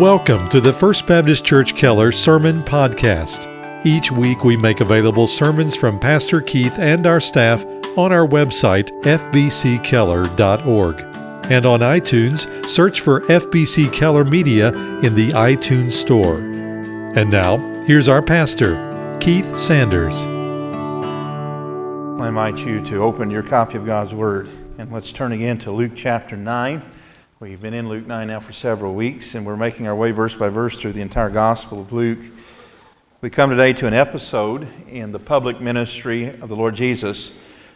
Welcome to the First Baptist Church Keller Sermon Podcast. Each week we make available sermons from Pastor Keith and our staff on our website, fbckeller.org. And on iTunes, search for FBC Keller Media in the iTunes Store. And now, here's our pastor, Keith Sanders. I invite you to open your copy of God's Word and let's turn again to Luke chapter 9. We've been in Luke 9 now for several weeks, and we're making our way verse by verse through the entire Gospel of Luke. We come today to an episode in the public ministry of the Lord Jesus,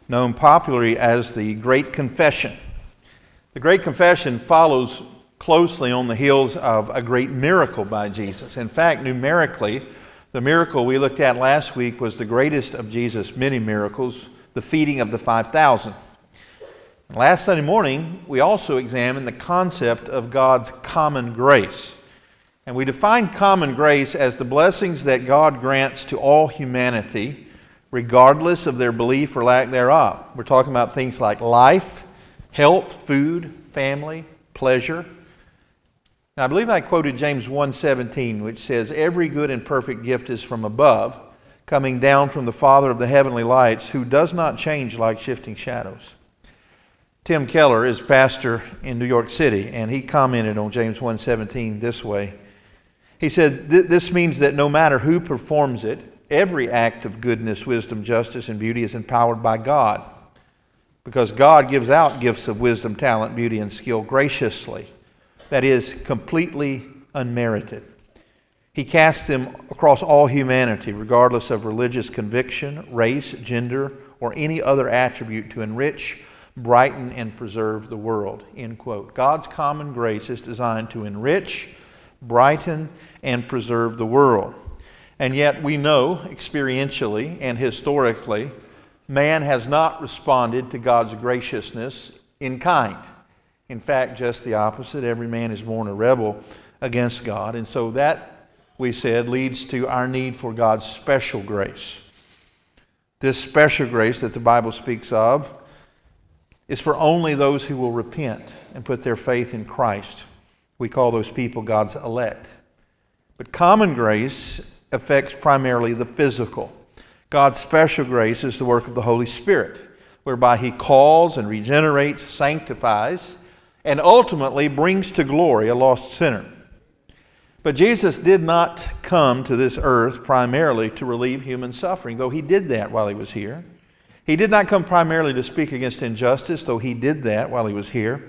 known popularly as the Great Confession. The Great Confession follows closely on the heels of a great miracle by Jesus. In fact, numerically, the miracle we looked at last week was the greatest of Jesus' many miracles, the feeding of the 5,000. Last Sunday morning, we also examined the concept of God's common grace. And we defined common grace as the blessings that God grants to all humanity, regardless of their belief or lack thereof. We're talking about things like life, health, food, family, pleasure. Now, I believe I quoted James 1:17, which says, "Every good and perfect gift is from above, coming down from the Father of the heavenly lights, who does not change like shifting shadows." Tim Keller is pastor in New York City, and he commented on James 1:17 this way. He said, "This means that no matter who performs it, every act of goodness, wisdom, justice, and beauty is empowered by God, because God gives out gifts of wisdom, talent, beauty, and skill graciously. That is completely unmerited. He casts them across all humanity, regardless of religious conviction, race, gender, or any other attribute, to enrich." Brighten and preserve the world. End quote. God's common grace is designed to enrich, brighten, and preserve the world. And yet we know experientially and historically, man has not responded to God's graciousness in kind. In fact, just the opposite. Every man is born a rebel against God. And so that, we said, leads to our need for God's special grace. This special grace that the Bible speaks of is for only those who will repent and put their faith in Christ. We call those people God's elect. But common grace affects primarily the physical. God's special grace is the work of the Holy Spirit, whereby He calls and regenerates, sanctifies, and ultimately brings to glory a lost sinner. But Jesus did not come to this earth primarily to relieve human suffering, though He did that while He was here. He did not come primarily to speak against injustice, though he did that while he was here.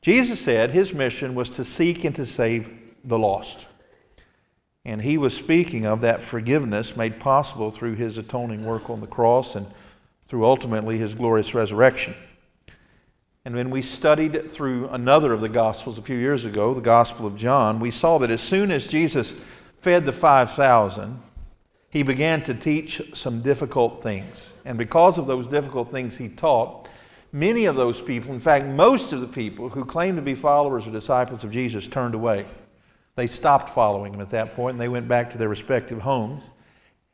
Jesus said his mission was to seek and to save the lost. And he was speaking of that forgiveness made possible through his atoning work on the cross and through ultimately his glorious resurrection. And when we studied through another of the Gospels a few years ago, the Gospel of John, we saw that as soon as Jesus fed the 5,000, he began to teach some difficult things. And because of those difficult things he taught, many of those people, in fact, most of the people who claimed to be followers or disciples of Jesus, turned away. They stopped following him at that point and they went back to their respective homes.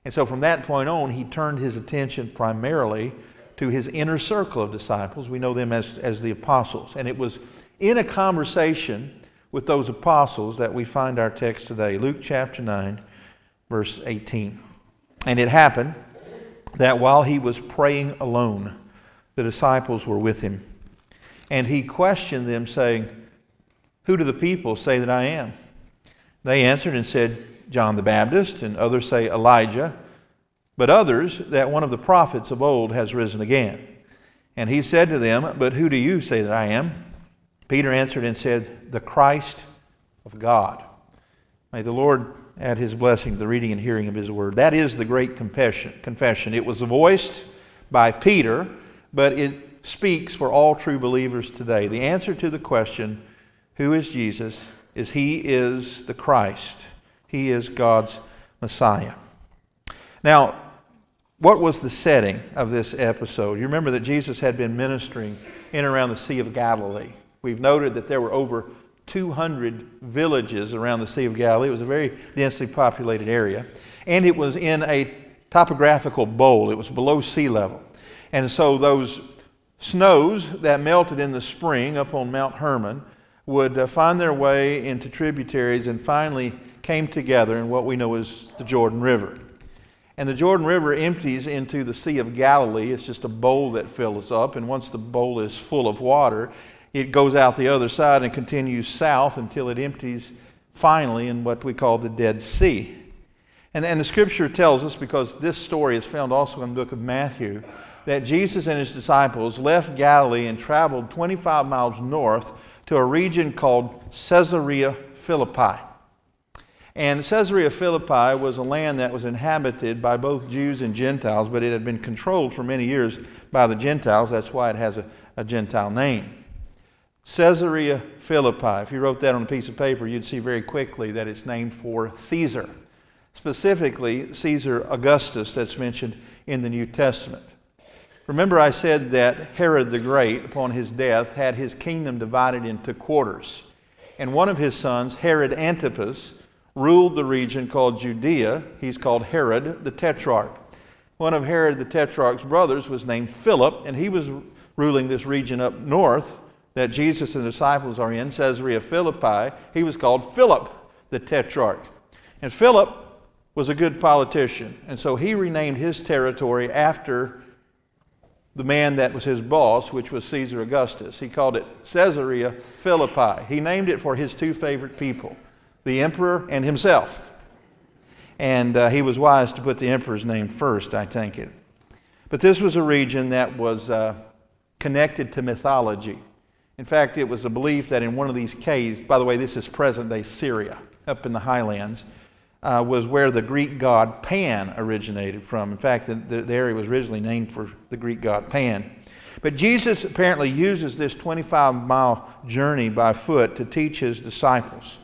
And so from that point on, he turned his attention primarily to his inner circle of disciples. We know them as, as the apostles. And it was in a conversation with those apostles that we find our text today. Luke chapter 9, verse 18. And it happened that while he was praying alone, the disciples were with him. And he questioned them, saying, Who do the people say that I am? They answered and said, John the Baptist, and others say Elijah, but others that one of the prophets of old has risen again. And he said to them, But who do you say that I am? Peter answered and said, The Christ of God. May the Lord add his blessing to the reading and hearing of his word. That is the great confession. It was voiced by Peter, but it speaks for all true believers today. The answer to the question, who is Jesus, is he is the Christ. He is God's Messiah. Now, what was the setting of this episode? You remember that Jesus had been ministering in and around the Sea of Galilee. We've noted that there were over 200 villages around the Sea of Galilee. It was a very densely populated area. And it was in a topographical bowl, it was below sea level. And so those snows that melted in the spring up on Mount Hermon would uh, find their way into tributaries and finally came together in what we know as the Jordan River. And the Jordan River empties into the Sea of Galilee. It's just a bowl that fills up, and once the bowl is full of water, it goes out the other side and continues south until it empties finally in what we call the Dead Sea. And, and the scripture tells us, because this story is found also in the book of Matthew, that Jesus and his disciples left Galilee and traveled 25 miles north to a region called Caesarea Philippi. And Caesarea Philippi was a land that was inhabited by both Jews and Gentiles, but it had been controlled for many years by the Gentiles. That's why it has a, a Gentile name. Caesarea Philippi. If you wrote that on a piece of paper, you'd see very quickly that it's named for Caesar, specifically Caesar Augustus, that's mentioned in the New Testament. Remember, I said that Herod the Great, upon his death, had his kingdom divided into quarters. And one of his sons, Herod Antipas, ruled the region called Judea. He's called Herod the Tetrarch. One of Herod the Tetrarch's brothers was named Philip, and he was ruling this region up north that Jesus and the disciples are in, Caesarea Philippi. He was called Philip the Tetrarch. And Philip was a good politician, and so he renamed his territory after the man that was his boss, which was Caesar Augustus. He called it Caesarea Philippi. He named it for his two favorite people, the emperor and himself. And uh, he was wise to put the emperor's name first, I think it. But this was a region that was uh, connected to mythology. In fact, it was a belief that in one of these caves, by the way, this is present day Syria, up in the highlands, uh, was where the Greek god Pan originated from. In fact, the, the, area was originally named for the Greek god Pan. But Jesus apparently uses this 25 mile journey by foot to teach his disciples.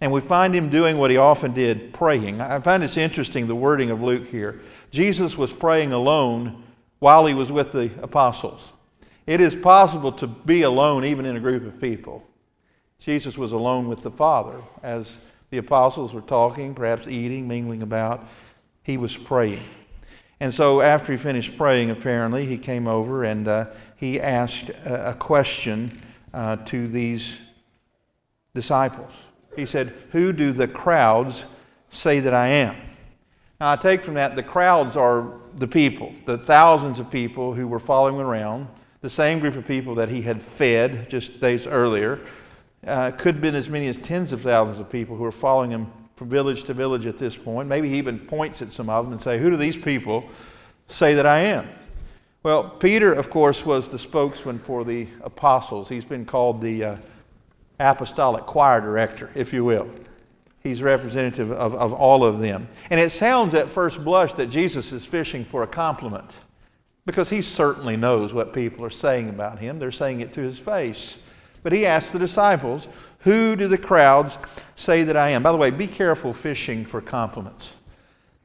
And we find him doing what he often did praying. I find it's interesting the wording of Luke here. Jesus was praying alone while he was with the apostles. It is possible to be alone even in a group of people. Jesus was alone with the Father as the apostles were talking, perhaps eating, mingling about. He was praying. And so, after he finished praying, apparently, he came over and uh, he asked a, question uh, to these disciples. He said, Who do the crowds say that I am? Now, I take from that the crowds are the people, the thousands of people who were following around, the same group of people that he had fed just days earlier, uh, could have been as many as tens of thousands of people who are following him from village to village at this point. Maybe he even points at some of them and say, "Who do these people say that I am?" Well, Peter, of course, was the spokesman for the apostles. He's been called the uh, apostolic choir director, if you will. He's representative of, of all of them. And it sounds at first blush that Jesus is fishing for a compliment because he certainly knows what people are saying about him. They're saying it to his face. But he asked the disciples, Who do the crowds say that I am? By the way, be careful fishing for compliments.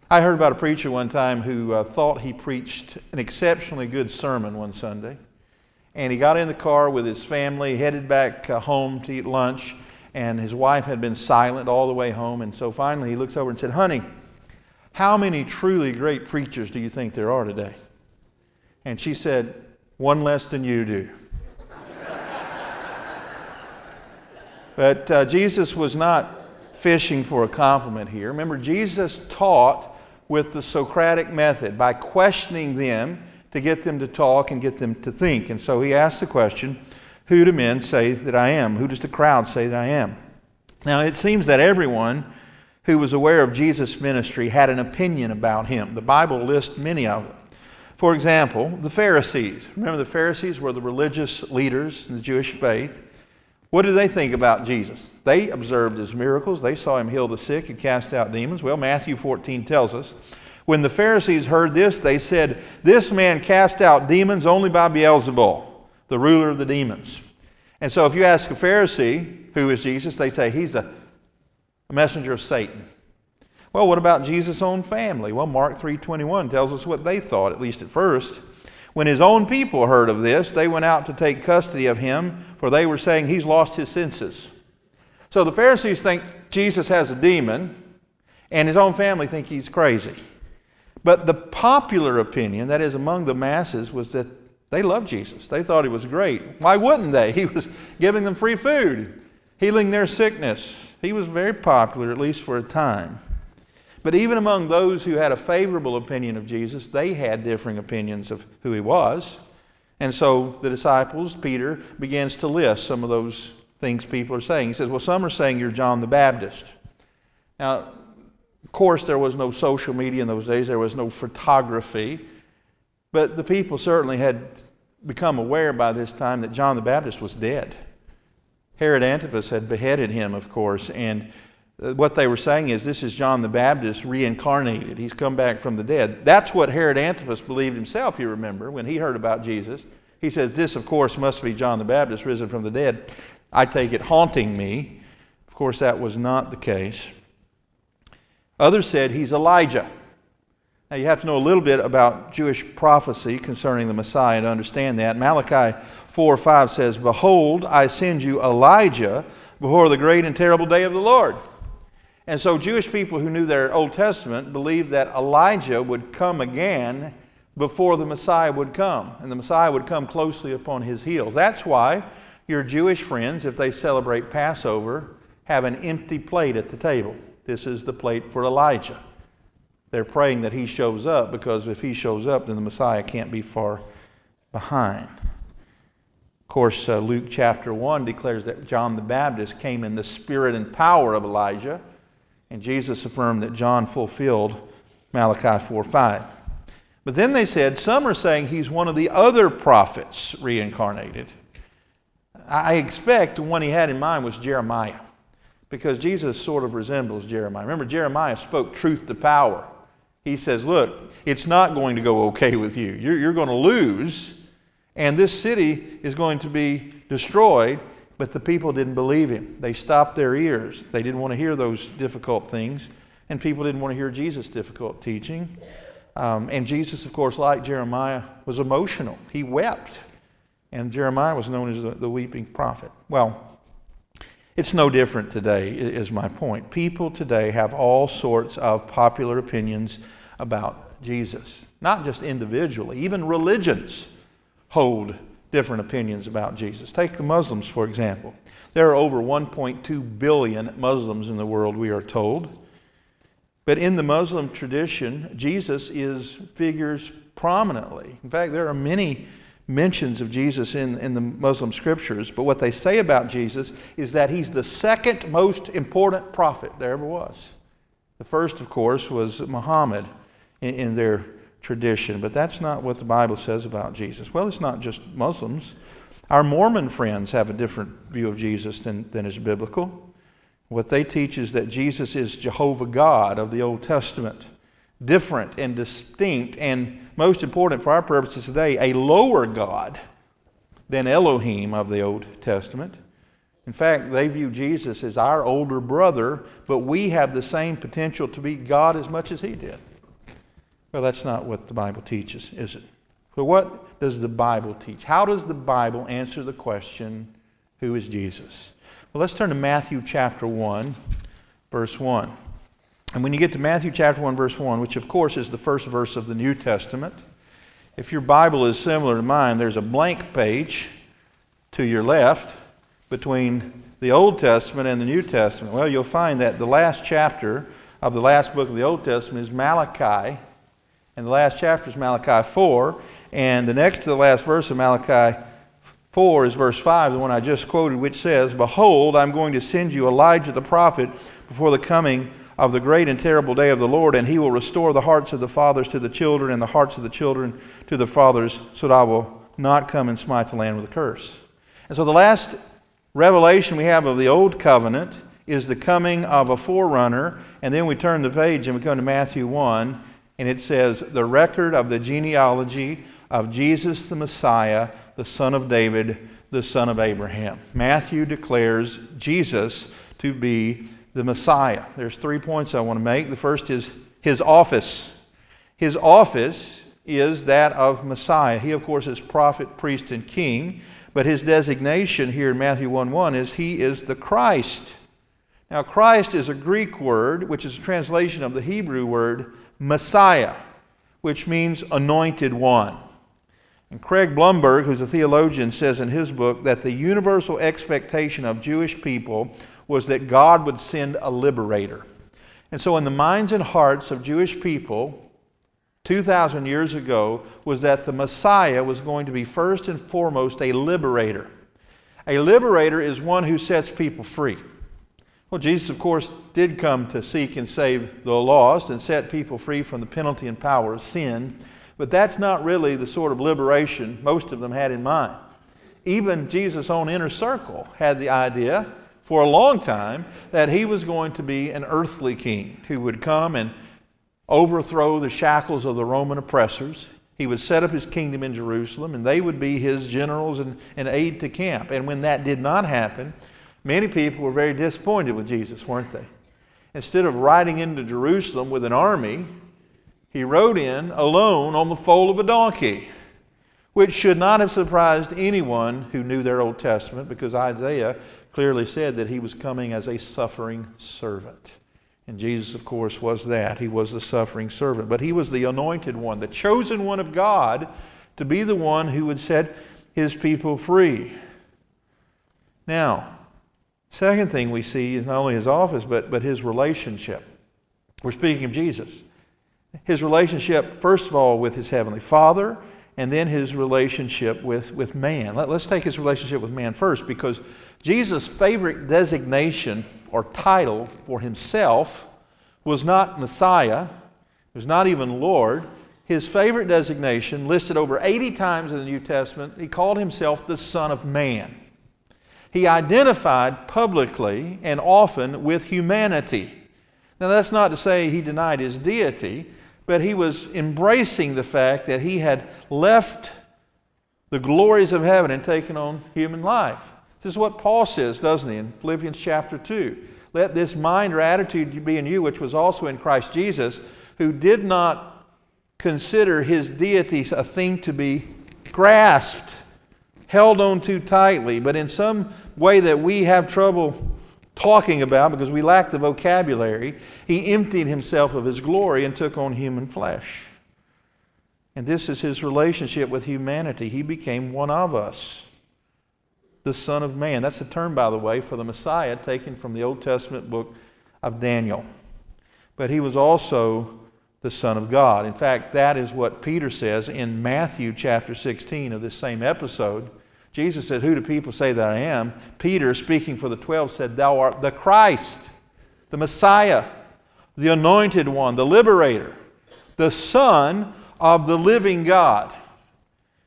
I heard about a preacher one time who uh, thought he preached an exceptionally good sermon one Sunday. And he got in the car with his family, headed back uh, home to eat lunch, and his wife had been silent all the way home. And so finally he looks over and said, Honey, how many truly great preachers do you think there are today? And she said, One less than you do. But uh, Jesus was not fishing for a compliment here. Remember, Jesus taught with the Socratic method by questioning them to get them to talk and get them to think. And so he asked the question Who do men say that I am? Who does the crowd say that I am? Now, it seems that everyone who was aware of Jesus' ministry had an opinion about him. The Bible lists many of them. For example, the Pharisees. Remember, the Pharisees were the religious leaders in the Jewish faith. What did they think about Jesus? They observed his miracles. They saw him heal the sick and cast out demons. Well, Matthew 14 tells us when the Pharisees heard this, they said, This man cast out demons only by Beelzebul, the ruler of the demons. And so if you ask a Pharisee, who is Jesus, they say he's a, a messenger of Satan. Well, what about Jesus' own family? Well, Mark 3:21 tells us what they thought, at least at first. When his own people heard of this, they went out to take custody of him, for they were saying he's lost his senses. So the Pharisees think Jesus has a demon, and his own family think he's crazy. But the popular opinion, that is among the masses, was that they loved Jesus. They thought he was great. Why wouldn't they? He was giving them free food. healing their sickness. He was very popular, at least for a time. But even among those who had a favorable opinion of Jesus, they had differing opinions of who he was. And so the disciples, Peter, begins to list some of those things people are saying. He says, Well, some are saying you're John the Baptist. Now, of course, there was no social media in those days, there was no photography. But the people certainly had become aware by this time that John the Baptist was dead. Herod Antipas had beheaded him, of course, and Uh, what they were saying is this is John the Baptist reincarnated. He's come back from the dead. That's what Herod Antipas believed himself, you remember, when he heard about Jesus. He says, This, of course, must be John the Baptist risen from the dead. I take it haunting me. Of course, that was not the case. Others said he's Elijah. Now, you have to know a little bit about Jewish prophecy concerning the Messiah to understand that. Malachi 4 5 says, Behold, I send you Elijah before the great and terrible day of the Lord. And so, Jewish people who knew their Old Testament believed that Elijah would come again before the Messiah would come, and the Messiah would come closely upon his heels. That's why your Jewish friends, if they celebrate Passover, have an empty plate at the table. This is the plate for Elijah. They're praying that he shows up because if he shows up, then the Messiah can't be far behind. Of course, uh, Luke chapter 1 declares that John the Baptist came in the spirit and power of Elijah. And Jesus affirmed that John fulfilled Malachi 4 5. But then they said, some are saying he's one of the other prophets reincarnated. I expect the one he had in mind was Jeremiah, because Jesus sort of resembles Jeremiah. Remember, Jeremiah spoke truth to power. He says, Look, it's not going to go okay with you. You're, you're going to lose, and this city is going to be destroyed, but the people didn't believe him. They stopped their ears. They didn't want to hear those difficult things, and people didn't want to hear Jesus' difficult teaching. Um, and Jesus, of course, like Jeremiah, was emotional. He wept. And Jeremiah was known as the, the weeping prophet. Well, it's no different today, is my point. People today have all sorts of popular opinions about Jesus, not just individually, even religions hold different opinions about Jesus. Take the Muslims, for example. There are over 1.2 billion Muslims in the world, we are told. But in the Muslim tradition, Jesus is figures prominently. In fact, there are many mentions of Jesus in, in the Muslim scriptures, but what they say about Jesus is that he's the second most important prophet there ever was. The first, of course, was Muhammad in, in their tradition, but that's not what the Bible says about Jesus. Well, it's not just Muslims. Our Mormon friends have a different view of Jesus than, than is biblical. What they teach is that Jesus is Jehovah God of the Old Testament, different and distinct, and most important for our purposes today, a lower God than Elohim of the Old Testament. In fact, they view Jesus as our older brother, but we have the same potential to be God as much as he did. Well, that's not what the Bible teaches, is it? So, what does the Bible teach? How does the Bible answer the question, who is Jesus? Well, let's turn to Matthew chapter 1, verse 1. And when you get to Matthew chapter 1, verse 1, which of course is the first verse of the New Testament, if your Bible is similar to mine, there's a blank page to your left between the Old Testament and the New Testament. Well, you'll find that the last chapter of the last book of the Old Testament is Malachi, and the last chapter is Malachi 4. And the next to the last verse of Malachi 4 is verse 5, the one I just quoted, which says, Behold, I'm going to send you Elijah the prophet before the coming of the great and terrible day of the Lord, and he will restore the hearts of the fathers to the children, and the hearts of the children to the fathers, so that I will not come and smite the land with a curse. And so the last revelation we have of the Old Covenant is the coming of a forerunner, and then we turn the page and we come to Matthew 1, and it says, The record of the genealogy of Jesus the Messiah, the son of David, the son of Abraham. Matthew declares Jesus to be the Messiah. There's three points I want to make. The first is his office. His office is that of Messiah. He, of course, is prophet, priest, and king, but his designation here in Matthew 1 1 is he is the Christ. Now, Christ is a Greek word, which is a translation of the Hebrew word Messiah, which means anointed one. And Craig Blomberg, who's a theologian, says in his book that the universal expectation of Jewish people was that God would send a liberator. And so, in the minds and hearts of Jewish people 2,000 years ago, was that the Messiah was going to be first and foremost a liberator. A liberator is one who sets people free. Well, Jesus, of course, did come to seek and save the lost and set people free from the penalty and power of sin, but that's not really the sort of liberation most of them had in mind. Even Jesus' own inner circle had the idea for a long time that he was going to be an earthly king who would come and overthrow the shackles of the Roman oppressors. He would set up his kingdom in Jerusalem, and they would be his generals and, and aide to camp. And when that did not happen, Many people were very disappointed with Jesus, weren't they? Instead of riding into Jerusalem with an army, he rode in alone on the foal of a donkey, which should not have surprised anyone who knew their Old Testament because Isaiah clearly said that he was coming as a suffering servant. And Jesus, of course, was that. He was the suffering servant. But he was the anointed one, the chosen one of God to be the one who would set his people free. Now, Second thing we see is not only his office, but, but his relationship. We're speaking of Jesus. His relationship, first of all, with his heavenly Father, and then his relationship with, with man. Let, let's take his relationship with man first, because Jesus' favorite designation or title for himself was not Messiah, it was not even Lord. His favorite designation, listed over 80 times in the New Testament, he called himself the Son of Man he identified publicly and often with humanity. Now, that's not to say he denied his deity, but he was embracing the fact that he had left the glories of heaven and taken on human life. This is what Paul says, doesn't he, in Philippians chapter 2. Let this mind or attitude be in you, which was also in Christ Jesus, who did not consider his deity a thing to be grasped held on too tightly, but in some way that we have trouble talking about because we lack the vocabulary, he emptied himself of his glory and took on human flesh. And this is his relationship with humanity. He became one of us, the Son of Man. That's a term, by the way, for the Messiah taken from the Old Testament book of Daniel. But he was also the Son of God. In fact, that is what Peter says in Matthew chapter 16 of this same episode. Jesus said, Who do people say that I am? Peter, speaking for the twelve, said, Thou art the Christ, the Messiah, the anointed one, the liberator, the Son of the living God.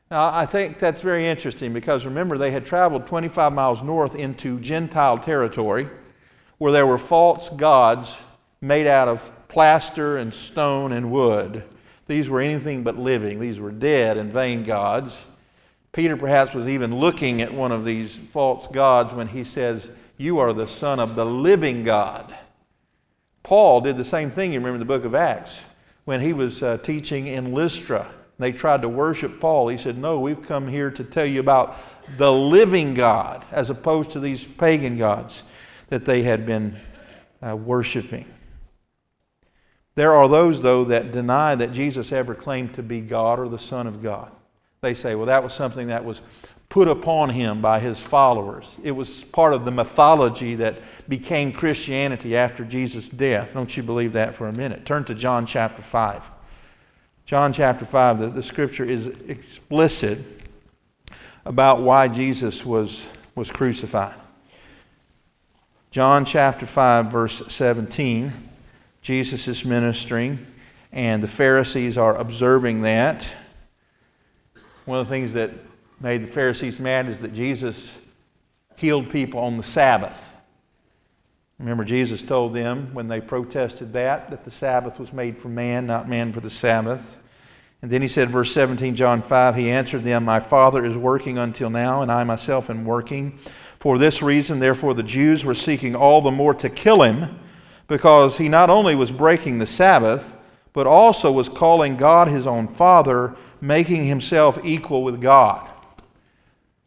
Now, I think that's very interesting because remember, they had traveled 25 miles north into Gentile territory where there were false gods made out of plaster and stone and wood. These were anything but living, these were dead and vain gods. Peter perhaps was even looking at one of these false gods when he says, You are the Son of the living God. Paul did the same thing, you remember the book of Acts, when he was uh, teaching in Lystra. They tried to worship Paul. He said, No, we've come here to tell you about the living God, as opposed to these pagan gods that they had been uh, worshiping. There are those, though, that deny that Jesus ever claimed to be God or the Son of God. They say, well, that was something that was put upon him by his followers. It was part of the mythology that became Christianity after Jesus' death. Don't you believe that for a minute? Turn to John chapter 5. John chapter 5, the, the scripture is explicit about why Jesus was, was crucified. John chapter 5, verse 17. Jesus is ministering, and the Pharisees are observing that. One of the things that made the Pharisees mad is that Jesus healed people on the Sabbath. Remember, Jesus told them when they protested that, that the Sabbath was made for man, not man for the Sabbath. And then he said, verse 17, John 5, he answered them, My Father is working until now, and I myself am working. For this reason, therefore, the Jews were seeking all the more to kill him, because he not only was breaking the Sabbath, but also was calling God his own Father making himself equal with God.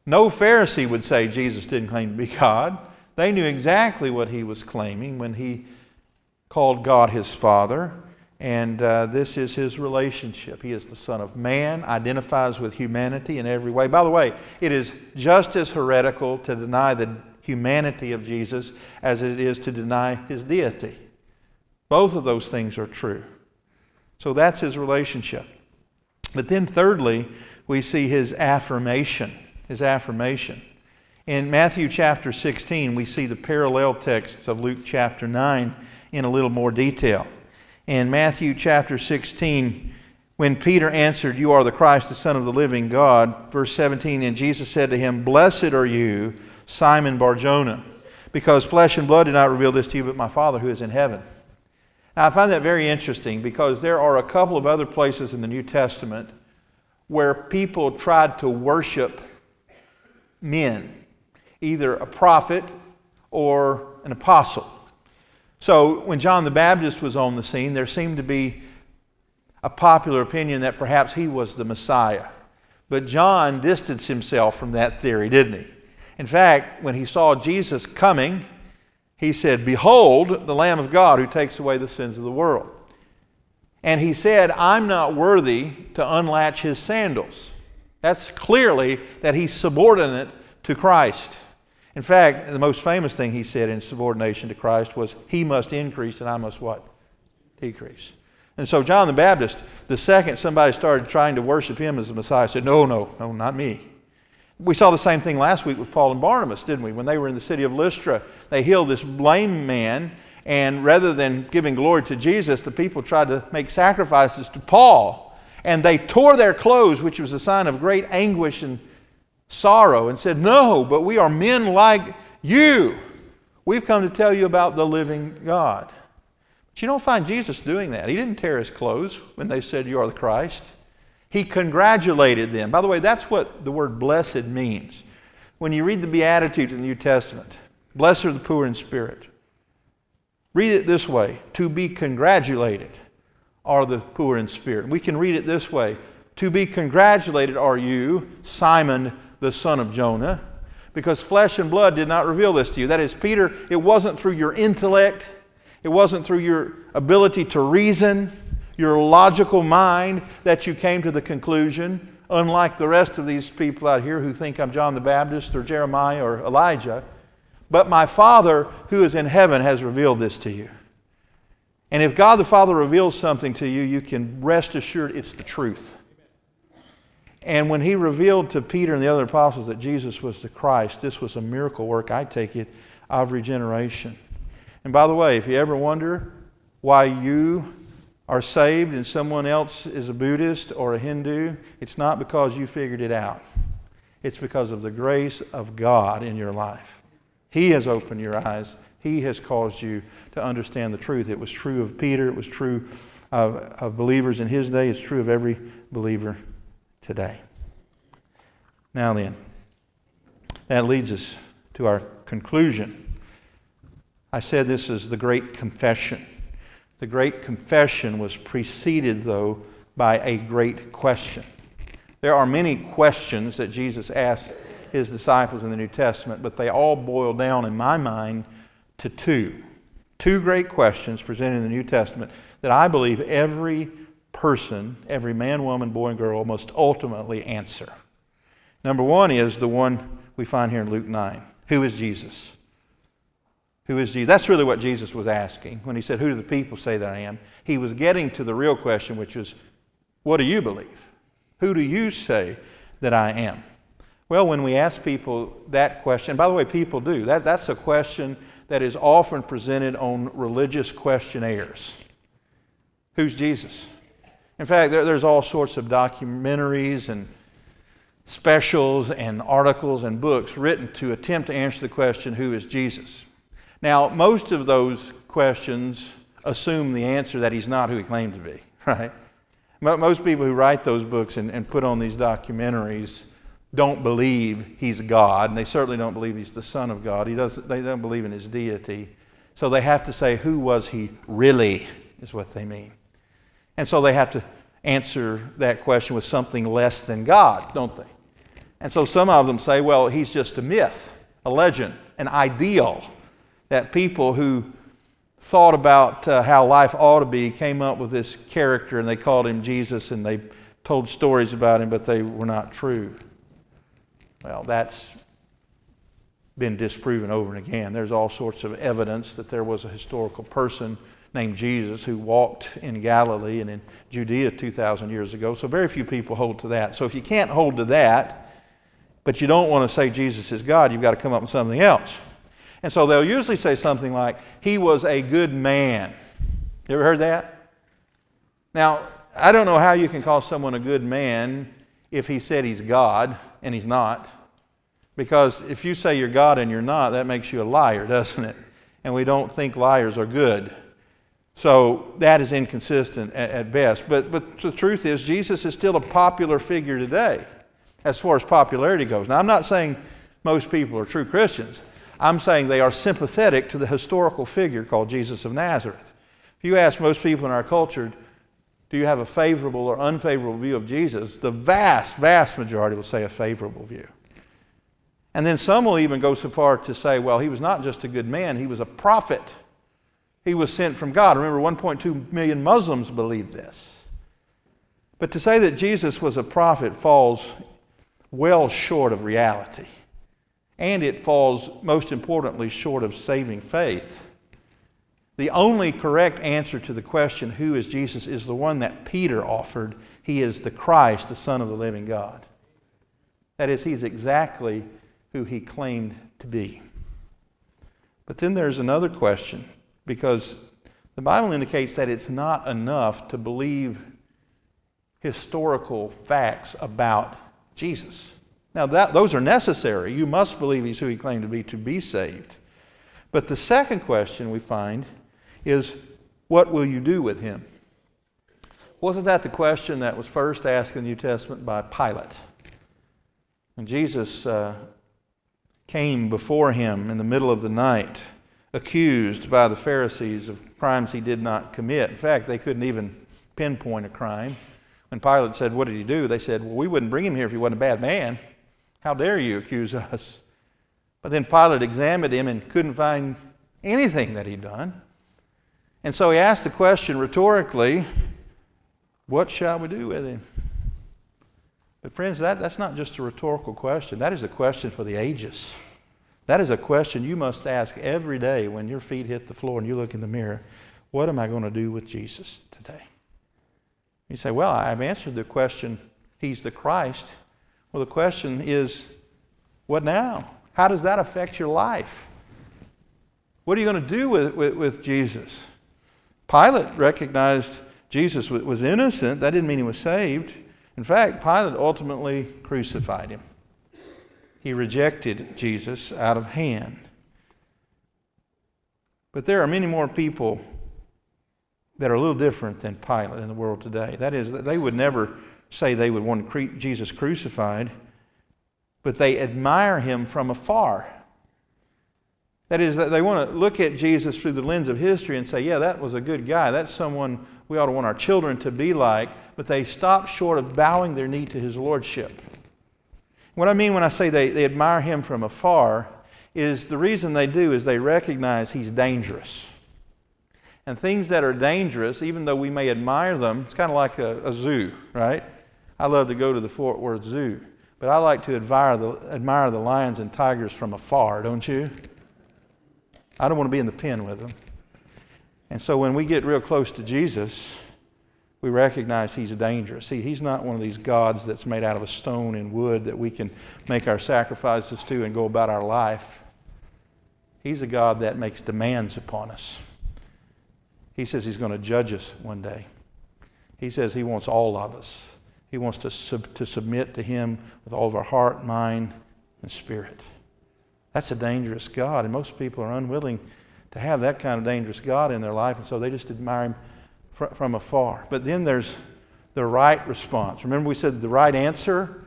No Pharisee would say Jesus didn't claim to be God. They knew exactly what he was claiming when he called God his Father. And uh, this is his relationship. He is the Son of Man, identifies with humanity in every way. By the way, it is just as heretical to deny the humanity of Jesus as it is to deny his deity. Both of those things are true. So that's his relationship. But then, thirdly, we see his affirmation. His affirmation. In Matthew chapter 16, we see the parallel text of Luke chapter 9 in a little more detail. In Matthew chapter 16, when Peter answered, You are the Christ, the Son of the living God, verse 17, and Jesus said to him, Blessed are you, Simon Barjona, because flesh and blood did not reveal this to you, but my Father who is in heaven. Now, I find that very interesting because there are a couple of other places in the New Testament where people tried to worship men either a prophet or an apostle. So when John the Baptist was on the scene, there seemed to be a popular opinion that perhaps he was the Messiah. But John distanced himself from that theory, didn't he? In fact, when he saw Jesus coming, he said, Behold, the Lamb of God who takes away the sins of the world. And he said, I'm not worthy to unlatch his sandals. That's clearly that he's subordinate to Christ. In fact, the most famous thing he said in subordination to Christ was, He must increase and I must what? Decrease. And so John the Baptist, the second somebody started trying to worship him as the Messiah, said, No, no, no, not me. We saw the same thing last week with Paul and Barnabas, didn't we? When they were in the city of Lystra, they healed this lame man, and rather than giving glory to Jesus, the people tried to make sacrifices to Paul. And they tore their clothes, which was a sign of great anguish and sorrow and said, No, but we are men like you. We've come to tell you about the living God. But you don't find Jesus doing that. He didn't tear his clothes when they said, You are the Christ. He congratulated them. By the way, that's what the word blessed means. When you read the Beatitudes in the New Testament, blessed are the poor in spirit. Read it this way to be congratulated are the poor in spirit. We can read it this way to be congratulated are you, Simon the son of Jonah, because flesh and blood did not reveal this to you. That is, Peter, it wasn't through your intellect, it wasn't through your ability to reason, your logical mind that you came to the conclusion, unlike the rest of these people out here who think I'm John the Baptist or Jeremiah or Elijah. But my Father who is in heaven has revealed this to you. And if God the Father reveals something to you, you can rest assured it's the truth. And when he revealed to Peter and the other apostles that Jesus was the Christ, this was a miracle work, I take it, of regeneration. And by the way, if you ever wonder why you are saved and someone else is a Buddhist or a Hindu, it's not because you figured it out. It's because of the grace of God in your life. He has opened your eyes. He has caused you to understand the truth. It was true of Peter. It was true of, of believers in his day. It's true of every believer today. Now then, that leads us to our conclusion. I said this is the great confession. The great confession was preceded, though, by a great question. There are many questions that Jesus asked his disciples in the New Testament, but they all boil down, in my mind, to two. Two great questions presented in the New Testament that I believe every person, every man, woman, boy, and girl must ultimately answer. Number one is the one we find here in Luke 9 Who is Jesus? Who is Jesus? That's really what Jesus was asking when he said, Who do the people say that I am? He was getting to the real question, which is, What do you believe? Who do you say that I am? Well, when we ask people that question, by the way, people do, that, that's a question that is often presented on religious questionnaires. Who's Jesus? In fact, there, there's all sorts of documentaries and specials and articles and books written to attempt to answer the question, Who is Jesus? Now, most of those questions assume the answer that he's not who he claimed to be, right? Most people who write those books and, and put on these documentaries don't believe he's God, and they certainly don't believe he's the Son of God. He doesn't, they don't believe in his deity. So they have to say, Who was he really? is what they mean. And so they have to answer that question with something less than God, don't they? And so some of them say, well, he's just a myth, a legend, an ideal that people who thought about uh, how life ought to be came up with this character and they called him Jesus and they told stories about him, but they were not true. Well, that's been disproven over and again. There's all sorts of evidence that there was a historical person named Jesus who walked in Galilee and in Judea 2,000 years ago. So very few people hold to that. So if you can't hold to that, but you don't want to say Jesus is God, you've got to come up with something else. And so they'll usually say something like, He was a good man. You ever heard that? Now, I don't know how you can call someone a good man if he said he's God and he's not. Because if you say you're God and you're not, that makes you a liar, doesn't it? And we don't think liars are good. So that is inconsistent at, best. But, but the truth is, Jesus is still a popular figure today as far as popularity goes. Now, I'm not saying most people are true Christians. I'm saying they are sympathetic to the historical figure called Jesus of Nazareth. If you ask most people in our culture, do you have a favorable or unfavorable view of Jesus? The vast, vast majority will say a favorable view. And then some will even go so far to say, well, he was not just a good man, he was a prophet. He was sent from God. Remember, 1.2 million Muslims believe this. But to say that Jesus was a prophet falls well short of reality. And it falls, most importantly, short of saving faith. The only correct answer to the question, who is Jesus, is the one that Peter offered. He is the Christ, the Son of the living God. That is, he's exactly who he claimed to be. But then there's another question, because the Bible indicates that it's not enough to believe historical facts about Jesus. Now, that, those are necessary. You must believe he's who he claimed to be to be saved. But the second question we find is what will you do with him? Wasn't that the question that was first asked in the New Testament by Pilate? And Jesus uh, came before him in the middle of the night, accused by the Pharisees of crimes he did not commit. In fact, they couldn't even pinpoint a crime. When Pilate said, What did he do? They said, Well, we wouldn't bring him here if he wasn't a bad man. How dare you accuse us? But then Pilate examined him and couldn't find anything that he'd done. And so he asked the question rhetorically, What shall we do with him? But, friends, that, that's not just a rhetorical question. That is a question for the ages. That is a question you must ask every day when your feet hit the floor and you look in the mirror. What am I going to do with Jesus today? You say, Well, I've answered the question, He's the Christ. Well, the question is, What now? How does that affect your life? What are you going to do with, with, with Jesus? Pilate recognized Jesus was innocent. That didn't mean he was saved. In fact, Pilate ultimately crucified him. He rejected Jesus out of hand. But there are many more people that are a little different than Pilate in the world today. That is, they would never say they would want Jesus crucified, but they admire him from afar. That is, that they want to look at Jesus through the lens of history and say, yeah, that was a good guy. That's someone we ought to want our children to be like, but they stop short of bowing their knee to his lordship. What I mean when I say they, they admire him from afar is the reason they do is they recognize he's dangerous. And things that are dangerous, even though we may admire them, it's kind of like a, a zoo, right? I love to go to the Fort Worth Zoo, but I like to admire the, admire the lions and tigers from afar, don't you? I don't want to be in the pen with them. And so when we get real close to Jesus, we recognize he's dangerous. See, he's not one of these gods that's made out of a stone and wood that we can make our sacrifices to and go about our life. He's a God that makes demands upon us. He says he's going to judge us one day. He says he wants all of us. He wants to, sub- to submit to him with all of our heart, mind, and spirit. That's a dangerous God, and most people are unwilling to have that kind of dangerous God in their life, and so they just admire him fr- from afar. But then there's the right response. Remember, we said the right answer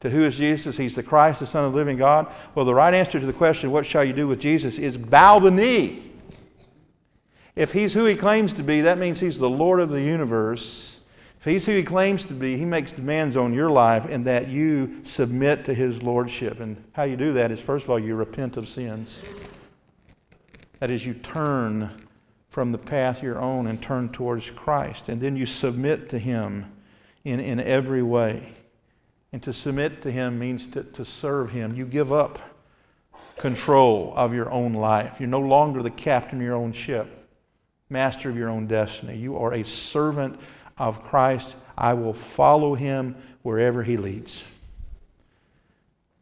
to who is Jesus? He's the Christ, the Son of the living God. Well, the right answer to the question, what shall you do with Jesus, is bow the knee. If he's who he claims to be, that means he's the Lord of the universe. If he's who he claims to be, he makes demands on your life and that you submit to his lordship. And how you do that is, first of all, you repent of sins. That is, you turn from the path you're on and turn towards Christ. And then you submit to Him in, in every way. And to submit to Him means to, to serve Him. You give up control of your own life. You're no longer the captain of your own ship, master of your own destiny. You are a servant of Christ. I will follow Him wherever He leads.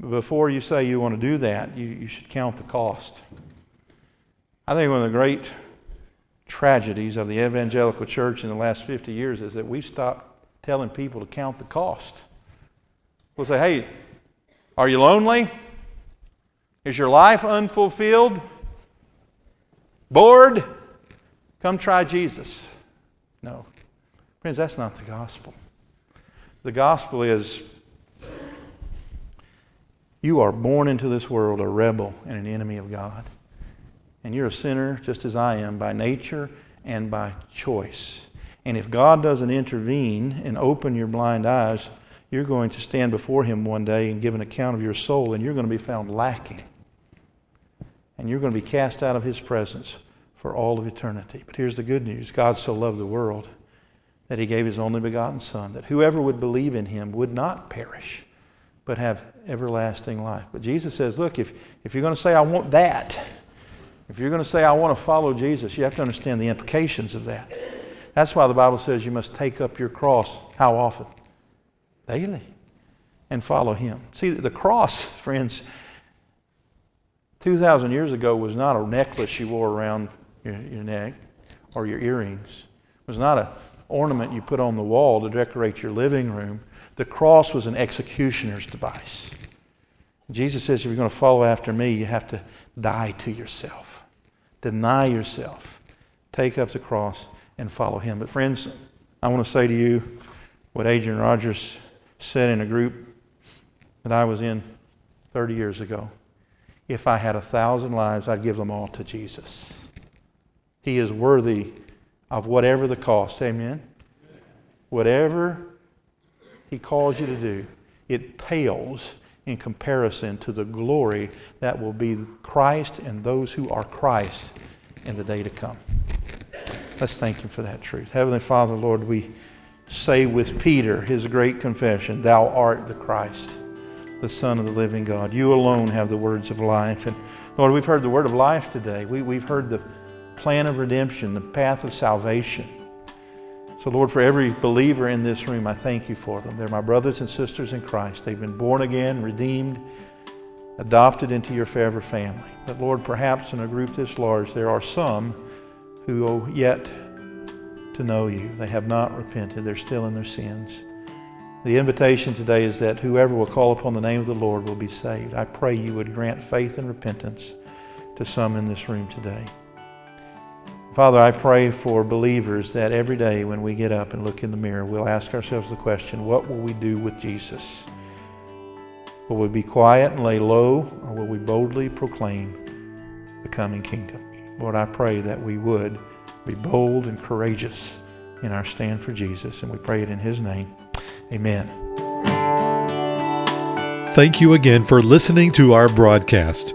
Before you say you want to do that, you, you should count the cost. I think one of the great tragedies of the evangelical church in the last 50 years is that we've stopped telling people to count the cost. We'll say, hey, are you lonely? Is your life unfulfilled? Bored? Come try Jesus. No. Friends, that's not the gospel. The gospel is you are born into this world a rebel and an enemy of God. And you're a sinner just as I am by nature and by choice. And if God doesn't intervene and open your blind eyes, you're going to stand before Him one day and give an account of your soul, and you're going to be found lacking. And you're going to be cast out of His presence for all of eternity. But here's the good news God so loved the world that He gave His only begotten Son, that whoever would believe in Him would not perish, but have everlasting life. But Jesus says, look, if, if you're going to say, I want that, if you're going to say, I want to follow Jesus, you have to understand the implications of that. That's why the Bible says you must take up your cross how often? Daily. And follow Him. See, the cross, friends, 2,000 years ago was not a necklace you wore around your, your neck or your earrings. It was not an ornament you put on the wall to decorate your living room. The cross was an executioner's device. Jesus says, if you're going to follow after me, you have to die to yourself, deny yourself, take up the cross, and follow him. But, friends, I want to say to you what Adrian Rogers said in a group that I was in 30 years ago. If I had a thousand lives, I'd give them all to Jesus. He is worthy of whatever the cost. Amen? Whatever he calls you to do, it pales in comparison to the glory that will be Christ and those who are Christ in the day to come. Let's thank Him for that truth. Heavenly Father, Lord, we say with Peter his great confession, Thou art the Christ, the Son of the living God. You alone have the words of life. And Lord, we've heard the word of life today. We, we've heard the plan of redemption, the path of salvation. So, Lord, for every believer in this room, I thank you for them. They're my brothers and sisters in Christ. They've been born again, redeemed, adopted into your forever family. But, Lord, perhaps in a group this large, there are some who owe yet to know you. They have not repented, they're still in their sins. The invitation today is that whoever will call upon the name of the Lord will be saved. I pray you would grant faith and repentance to some in this room today. Father, I pray for believers that every day when we get up and look in the mirror, we'll ask ourselves the question what will we do with Jesus? Will we be quiet and lay low, or will we boldly proclaim the coming kingdom? Lord, I pray that we would be bold and courageous in our stand for Jesus, and we pray it in His name. Amen. Thank you again for listening to our broadcast.